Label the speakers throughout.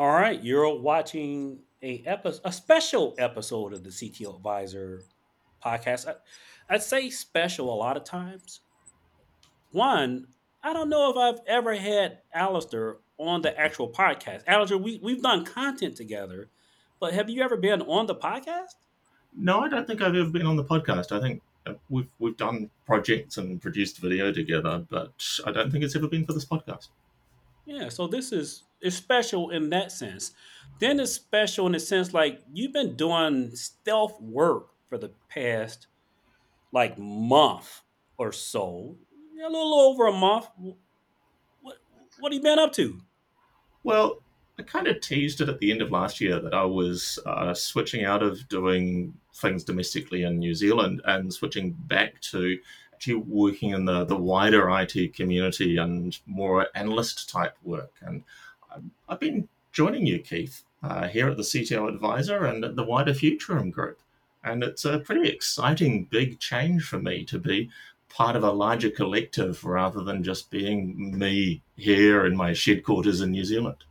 Speaker 1: All right, you're watching a epi- a special episode of the CTO Advisor podcast. I, I'd say special a lot of times. One, I don't know if I've ever had Alastair on the actual podcast. Alastair, we, we've done content together, but have you ever been on the podcast?
Speaker 2: No, I don't think I've ever been on the podcast. I think uh, we've we've done projects and produced video together, but I don't think it's ever been for this podcast.
Speaker 1: Yeah, so this is special in that sense. Then it's special in the sense like you've been doing stealth work for the past like month or so, a little over a month. What what have you been up to?
Speaker 2: Well, I kind of teased it at the end of last year that I was uh, switching out of doing things domestically in New Zealand and switching back to actually working in the, the wider IT community and more analyst type work. And I've been joining you, Keith, uh, here at the CTO Advisor and at the wider Futurum Group. And it's a pretty exciting, big change for me to be part of a larger collective rather than just being me here in my shed quarters in New Zealand.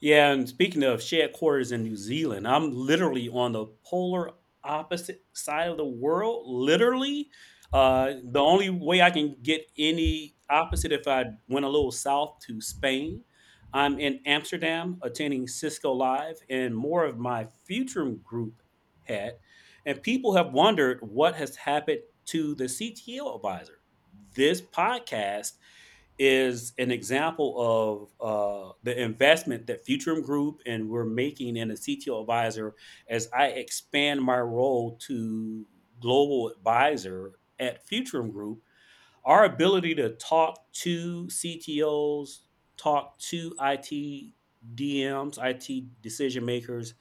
Speaker 1: Yeah, and speaking of shed quarters in New Zealand, I'm literally on the polar opposite side of the world. Literally, uh, the only way I can get any opposite if I went a little south to Spain. I'm in Amsterdam attending Cisco Live, and more of my Futurum group hat. And people have wondered what has happened to the CTO advisor. This podcast is an example of uh, the investment that Futurum Group and we're making in a CTO advisor as I expand my role to global advisor at Futurum Group. Our ability to talk to CTOs, talk to IT DMs, IT decision makers,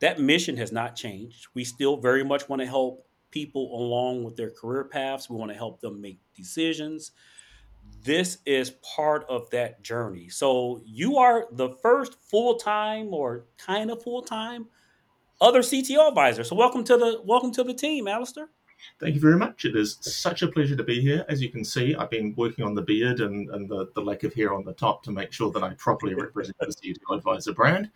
Speaker 1: that mission has not changed. We still very much want to help people along with their career paths. We want to help them make decisions. This is part of that journey. So you are the first full time or kind of full time other CTO advisor. So welcome to the welcome to the team, Alastair.
Speaker 2: Thank you very much. It is such a pleasure to be here. As you can see, I've been working on the beard and, and the, the lack of hair on the top to make sure that I properly represent the CTO Advisor brand.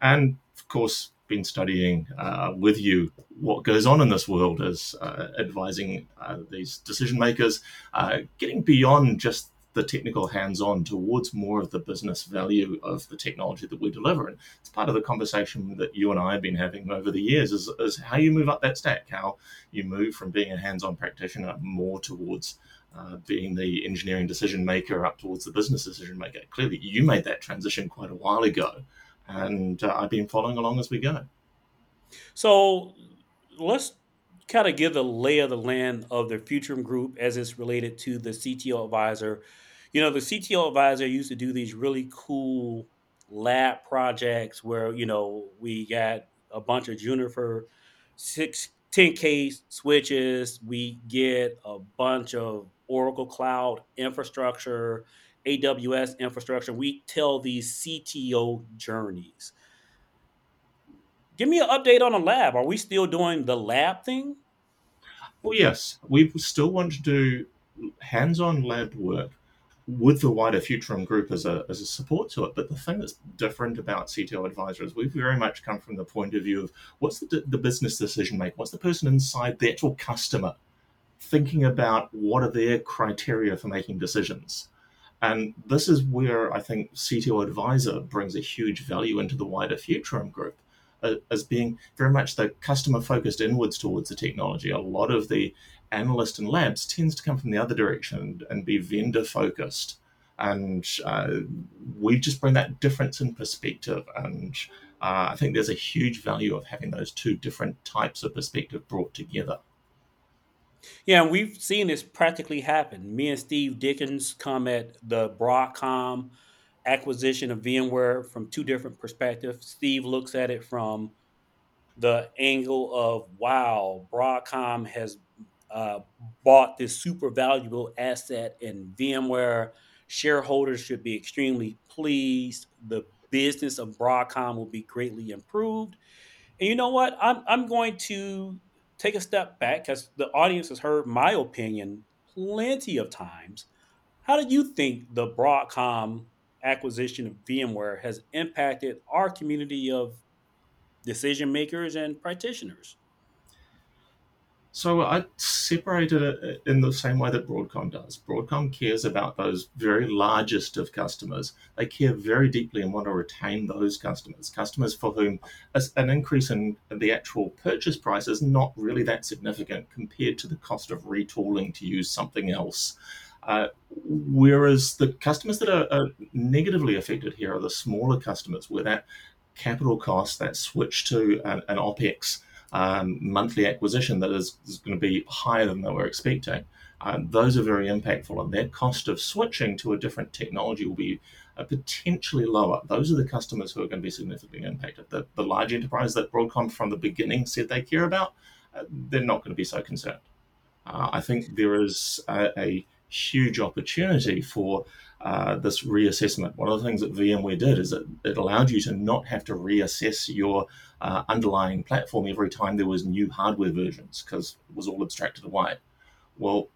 Speaker 2: And of course, been studying uh, with you what goes on in this world as uh, advising uh, these decision makers, uh, getting beyond just the technical hands-on towards more of the business value of the technology that we deliver. And it's part of the conversation that you and I have been having over the years is, is how you move up that stack, how you move from being a hands-on practitioner more towards uh, being the engineering decision maker up towards the business decision maker. Clearly, you made that transition quite a while ago, and uh, I've been following along as we go.
Speaker 1: So let's kind of give the lay of the land of the Futurum Group as it's related to the CTO advisor you know, the CTO advisor used to do these really cool lab projects where, you know, we got a bunch of Juniper six 10K switches, we get a bunch of Oracle Cloud infrastructure, AWS infrastructure. We tell these CTO journeys. Give me an update on the lab. Are we still doing the lab thing?
Speaker 2: Well, yes, we still want to do hands on lab work with the wider Futurum group as a, as a support to it. But the thing that's different about CTO Advisor is we've very much come from the point of view of what's the, the business decision maker, what's the person inside the actual customer thinking about what are their criteria for making decisions. And this is where I think CTO Advisor brings a huge value into the wider Futurum group uh, as being very much the customer focused inwards towards the technology. A lot of the analyst and labs tends to come from the other direction and be vendor focused. And uh, we just bring that difference in perspective. And uh, I think there's a huge value of having those two different types of perspective brought together.
Speaker 1: Yeah, and we've seen this practically happen. Me and Steve Dickens come at the Broadcom acquisition of VMware from two different perspectives. Steve looks at it from the angle of wow, Broadcom has uh, bought this super valuable asset in VMware. Shareholders should be extremely pleased. The business of Broadcom will be greatly improved. And you know what? I'm, I'm going to take a step back because the audience has heard my opinion plenty of times. How do you think the Broadcom acquisition of VMware has impacted our community of decision makers and practitioners?
Speaker 2: So I separated it in the same way that Broadcom does. Broadcom cares about those very largest of customers. They care very deeply and want to retain those customers. Customers for whom an increase in the actual purchase price is not really that significant compared to the cost of retooling to use something else. Uh, whereas the customers that are, are, negatively affected here are the smaller customers, where that capital cost, that switch to an, an OPEX um, monthly acquisition that is, is, going to be higher than they were expecting. Uh, those are very impactful, and their cost of switching to a different technology will be uh, potentially lower. Those are the customers who are going to be significantly impacted. The, the large enterprise that Broadcom from the beginning said they care about, uh, they're not going to be so concerned. Uh, I think there is a, a huge opportunity for uh, this reassessment. One of the things that VMware did is that it allowed you to not have to reassess your uh, underlying platform every time there was new hardware versions because it was all abstracted away. Well,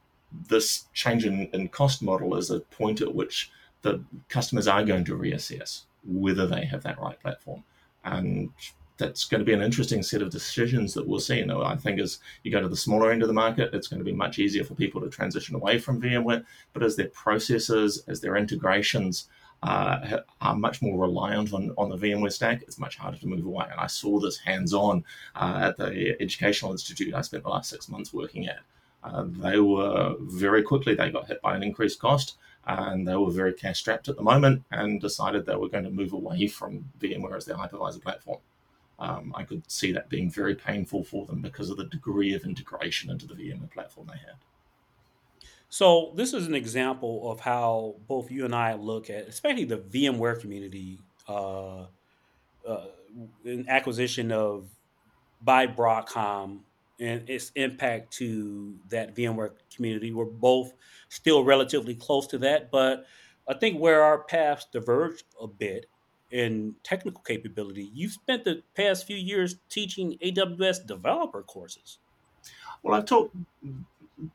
Speaker 2: this change in, in cost model is a point at which the customers are going to reassess whether they have that right platform. And that's going to be an interesting set of decisions that we'll see. You know, I think as you go to the smaller end of the market, it's going to be much easier for people to transition away from VMware. But as their processes, as their integrations uh, are much more reliant on, on the VMware stack, it's much harder to move away. And I saw this hands on uh, at the educational institute I spent the last six months working at. Uh, they were very quickly, they got hit by an increased cost and they were very cash strapped at the moment and decided they were going to move away from VMware as their hypervisor platform um, I could see that being very painful for them because of the degree of integration into the VMware platform they had.
Speaker 1: So this is an example of how both you and I look at, especially the VMware community, uh, uh, acquisition of by Broadcom and its impact to that VMware community. We're both still relatively close to that, but I think where our paths diverge a bit in technical capability. You've spent the past few years teaching AWS developer courses.
Speaker 2: Well, I've taught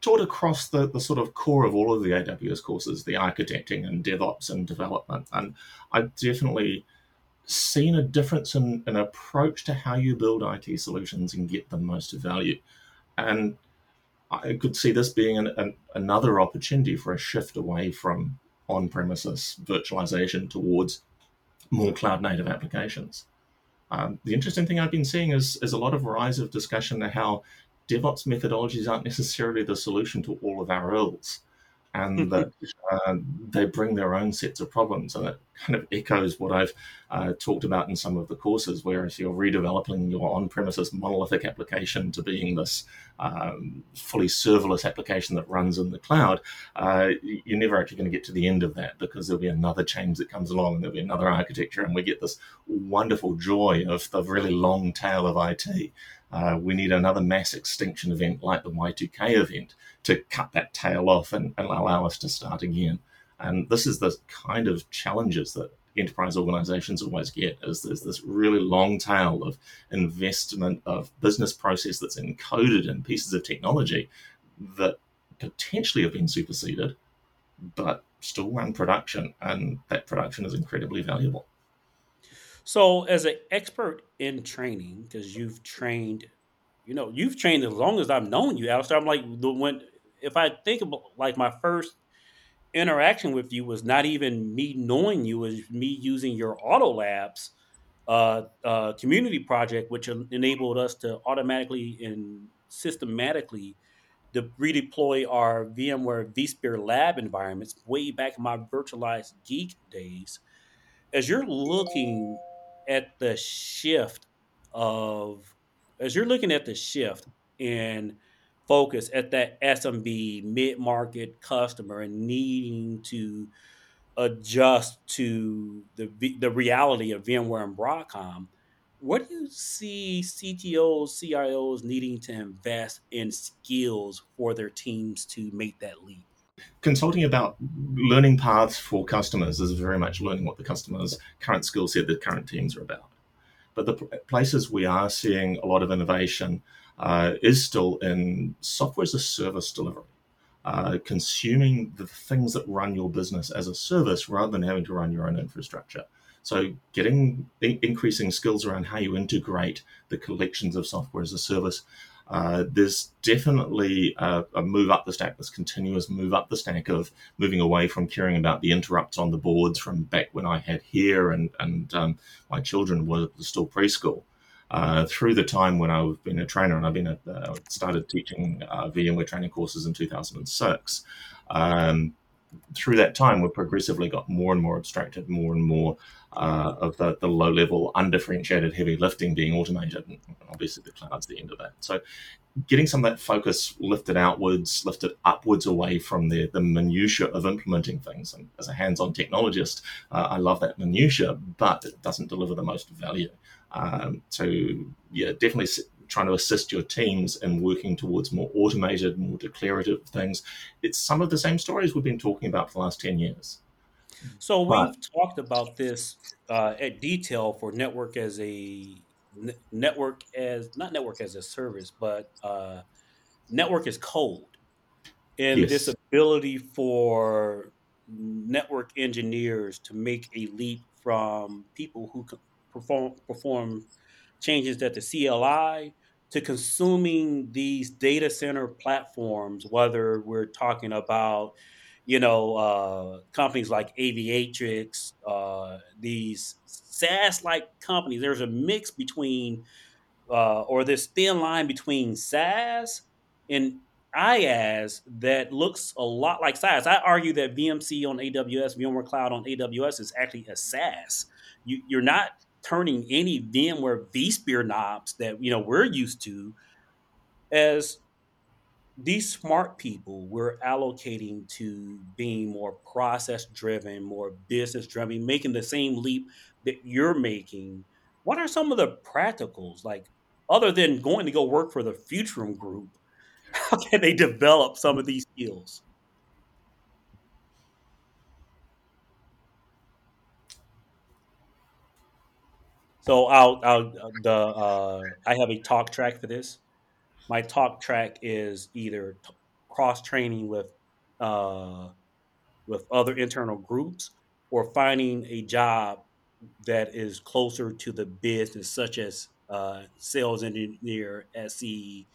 Speaker 2: taught across the, the sort of core of all of the AWS courses, the architecting and DevOps and development. And I've definitely seen a difference in an approach to how you build IT solutions and get the most value. And I could see this being an, an, another opportunity for a shift away from on premises virtualization towards more cloud native applications. Um, the interesting thing I've been seeing is, is a lot of rise of discussion of how DevOps methodologies aren't necessarily the solution to all of our ills and that uh, they bring their own sets of problems. And it kind of echoes what I've uh, talked about in some of the courses, where if you're redeveloping your on premises monolithic application to being this um, fully serverless application that runs in the cloud, uh, you're never actually going to get to the end of that because there'll be another change that comes along and there'll be another architecture, and we get this wonderful joy of the really long tail of IT. Uh, we need another mass extinction event like the Y2K event to cut that tail off and, and allow us to start again. And this is the kind of challenges that enterprise organizations always get is there's this really long tail of investment of business process that's encoded in pieces of technology that potentially have been superseded but still run production and that production is incredibly valuable
Speaker 1: so, as an expert in training, because you've trained, you know, you've trained as long as I've known you, Alastair. I'm like the when if I think about like my first interaction with you was not even me knowing you, was me using your Auto Labs uh, uh, community project, which enabled us to automatically and systematically de- redeploy our VMware vSphere lab environments way back in my virtualized geek days. As you're looking at the shift of as you're looking at the shift in focus at that SMB mid market customer and needing to adjust to the the reality of VMware and Broadcom, what do you see CTOs, CIOs needing to invest in skills for their teams to make that leap?
Speaker 2: Consulting about learning paths for customers is very much learning what the customer's current skill set, the current teams are about. But the places we are seeing a lot of innovation uh, is still in software as a service delivery. uh, consuming the things that run your business as a service rather than having to run your own infrastructure. So, getting increasing skills around how you integrate the collections of software as a service. Uh, there's definitely a, a, move up the stack, this continuous move up the stack of moving away from caring about the interrupts on the boards from back when I had hair and, and um, my children were still preschool. Uh, through the time when I've been a trainer and I've been uh, started teaching uh, VMware training courses in 2006. Um, through that time, we've progressively got more and more abstracted, more and more uh, of the, the low level, undifferentiated heavy lifting being automated. And obviously, the cloud's the end of that. So, getting some of that focus lifted outwards, lifted upwards away from the, the minutiae of implementing things. And as a hands on technologist, uh, I love that minutiae, but it doesn't deliver the most value. Um, so yeah, definitely trying to assist your teams in working towards more automated, more declarative things. It's some of the same stories we've been talking about for the last 10 years.
Speaker 1: So we've talked about this uh, at detail for network as a network as not network as a service, but uh, network as code, and yes. this ability for network engineers to make a leap from people who perform perform changes at the CLI to consuming these data center platforms, whether we're talking about, you know, uh, companies like Aviatrix, uh, these SaaS-like companies. There's a mix between, uh, or this thin line between SaaS and IaaS that looks a lot like SaaS. I argue that VMC on AWS, VMware Cloud on AWS is actually a SaaS. You, you're not turning any VMware vSphere knobs that you know we're used to as these smart people we're allocating to being more process driven, more business driven, making the same leap that you're making. What are some of the practicals like other than going to go work for the Futurum group? How can they develop some of these skills? So I'll, I'll the uh, I have a talk track for this. My talk track is either t- cross training with uh, with other internal groups or finding a job that is closer to the business, such as uh, sales engineer, SE,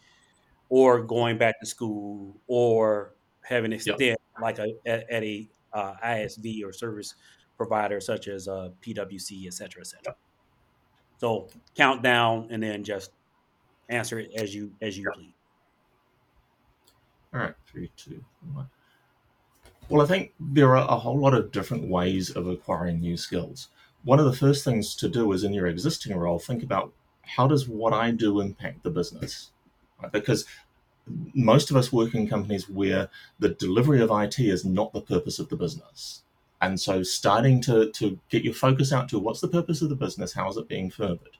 Speaker 1: or going back to school, or having a stint yep. like a at, at a uh, ISV or service provider such as uh, PwC, et cetera, et cetera. Yep. So countdown and then just answer it as you as you please.
Speaker 2: All right, three, two, one. Well, I think there are a whole lot of different ways of acquiring new skills. One of the first things to do is in your existing role, think about how does what I do impact the business? Right? Because most of us work in companies where the delivery of IT is not the purpose of the business. And so starting to, to get your focus out to what's the purpose of the business, how is it being furthered?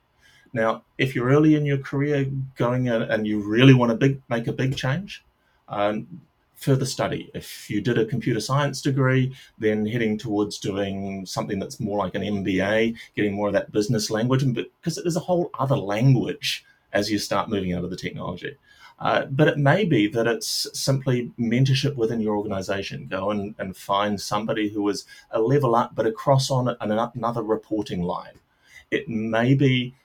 Speaker 2: Now, if you're early in your career going in and you really want to big, make a big change, um, further study. If you did a computer science degree, then heading towards doing something that's more like an MBA, getting more of that business language, because there's a whole other language as you start moving out of the technology. Uh, but it may be that it's simply mentorship within your organization. Go and, and find somebody who is a level up, but across on another reporting line. It may be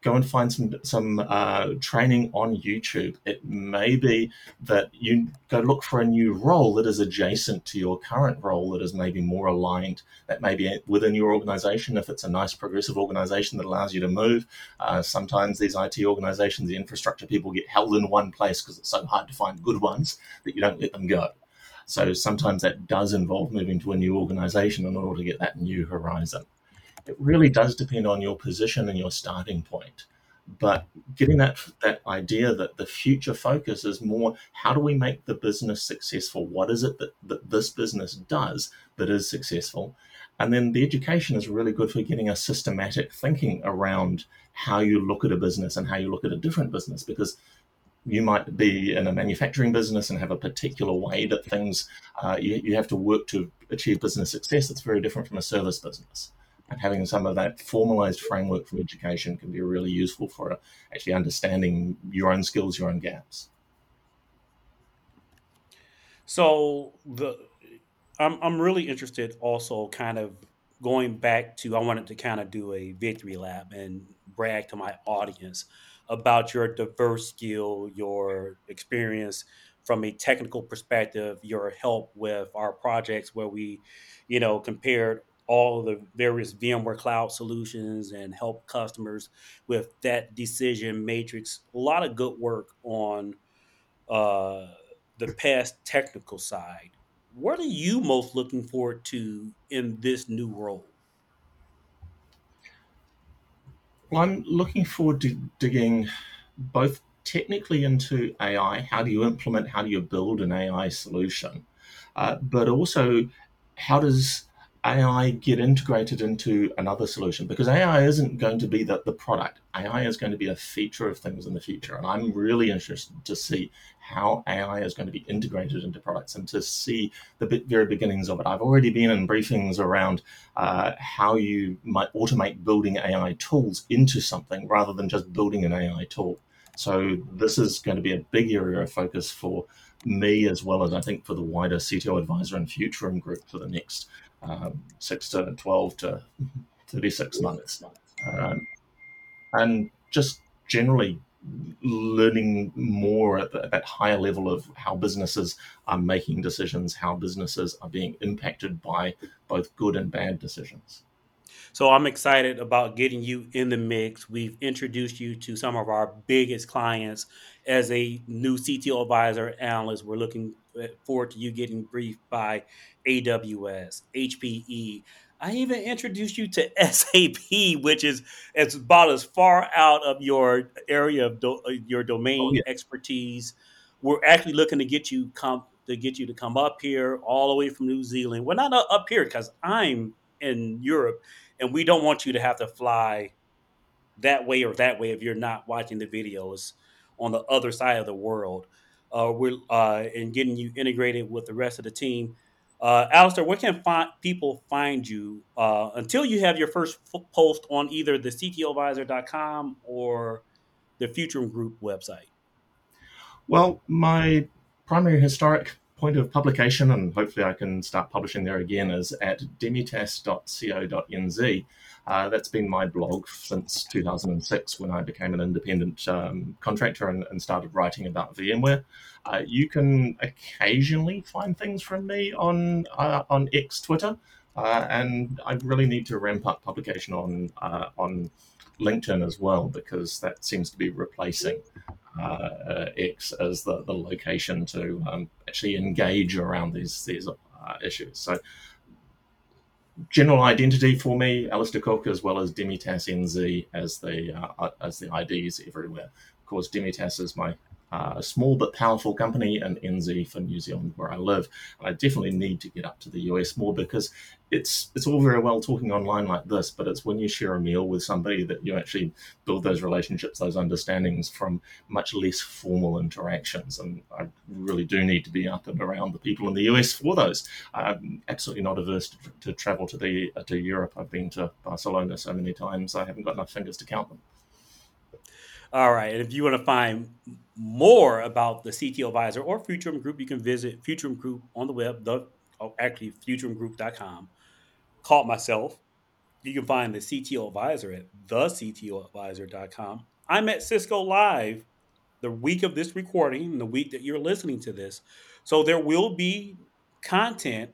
Speaker 2: go and find some some uh, training on YouTube. It may be that you go look for a new role that is adjacent to your current role that is maybe more aligned. That may be within your organization if it's a nice progressive organization that allows you to move. Uh, sometimes these IT organizations, the infrastructure people get held in one place because it's so hard to find good ones that you don't let them go. So sometimes that does involve moving to a new organization in order to get that new horizon it really does depend on your position and your starting point. But getting that that idea that the future focus is more how do we make the business successful? What is it that, that this business does that is successful? And then the education is really good for getting a systematic thinking around how you look at a business and how you look at a different business because you might be in a manufacturing business and have a particular way that things uh, you, you have to work to achieve business success that's very different from a service business and having some of that formalized framework from education can be really useful for uh, actually understanding your own skills, your own gaps.
Speaker 1: So the I'm I'm really interested also kind of going back to I wanted to kind of do a victory lap and brag to my audience about your diverse skill, your experience from a technical perspective, your help with our projects where we, you know, compared all the various VMware cloud solutions and help customers with that decision matrix. A lot of good work on uh, the past technical side. What are you most looking forward to in this new role?
Speaker 2: Well, I'm looking forward to digging both technically into AI. How do you implement, how do you build an AI solution? Uh, but also, how does AI get integrated into another solution? Because AI isn't going to be the, the product. AI is going to be a feature of things in the future. And I'm really interested to see how AI is going to be integrated into products and to see the very beginnings of it. I've already been in briefings around uh, how you might automate building AI tools into something rather than just building an AI tool. So this is going to be a big area of focus for me as well as I think for the wider CTO advisor and Futurum group for the next um, six to 12 to 36 months. Um, and just generally learning more at, the, at, that higher level of how businesses are making decisions, how businesses are being impacted by both good and bad decisions.
Speaker 1: So I'm excited about getting you in the mix. We've introduced you to some of our biggest clients as a new CTO advisor analyst. We're looking forward to you getting briefed by AWS, HPE. I even introduced you to SAP, which is it's about as far out of your area of do, your domain oh, yeah. expertise. We're actually looking to get you come to get you to come up here all the way from New Zealand. We're not up here because I'm in Europe and we don't want you to have to fly that way or that way if you're not watching the videos on the other side of the world. Uh, we're uh, and getting you integrated with the rest of the team. Uh, Alastair, where can people find you uh, until you have your first f- post on either the CTOvisor.com or the Futurum Group website?
Speaker 2: Well, my primary historic point of publication, and hopefully I can start publishing there again, is at demitasse.co.nz. Uh, that's been my blog since 2006 when I became an independent um, contractor and, and, started writing about VMware. Uh, you can occasionally find things from me on uh, on X Twitter, uh, and I really need to ramp up publication on uh, on LinkedIn as well because that seems to be replacing X as the, the location to um, actually engage around these these uh, issues. So general identity for me, Alastair Cooke, as well as Demitasse NZ as the uh, as the IDs everywhere. Of course, Demitasse is my uh, a small but powerful company, and NZ for New Zealand, where I live. And I definitely need to get up to the US more because it's it's all very well talking online like this, but it's when you share a meal with somebody that you actually build those relationships, those understandings from much less formal interactions. And I really do need to be up and around the people in the US for those. I'm absolutely not averse to, to travel to the to Europe. I've been to Barcelona so many times, I haven't got enough fingers to count them.
Speaker 1: All right. And if you want to find more about the CTO Advisor or Futurum Group, you can visit Futurum Group on the web, the oh, actually futurumgroup.com. Call it myself. You can find the CTO Advisor at thectoadvisor.com. I'm at Cisco Live the week of this recording, the week that you're listening to this. So there will be content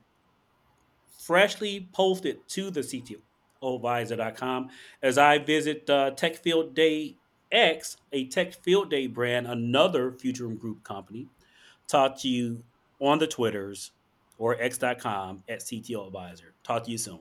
Speaker 1: freshly posted to the CTOadvisor.com as I visit uh, Tech Field Day X, a Tech Field Day brand, another Futurum Group company, talk to you on the Twitters or x.com at CTO Advisor. Talk to you soon.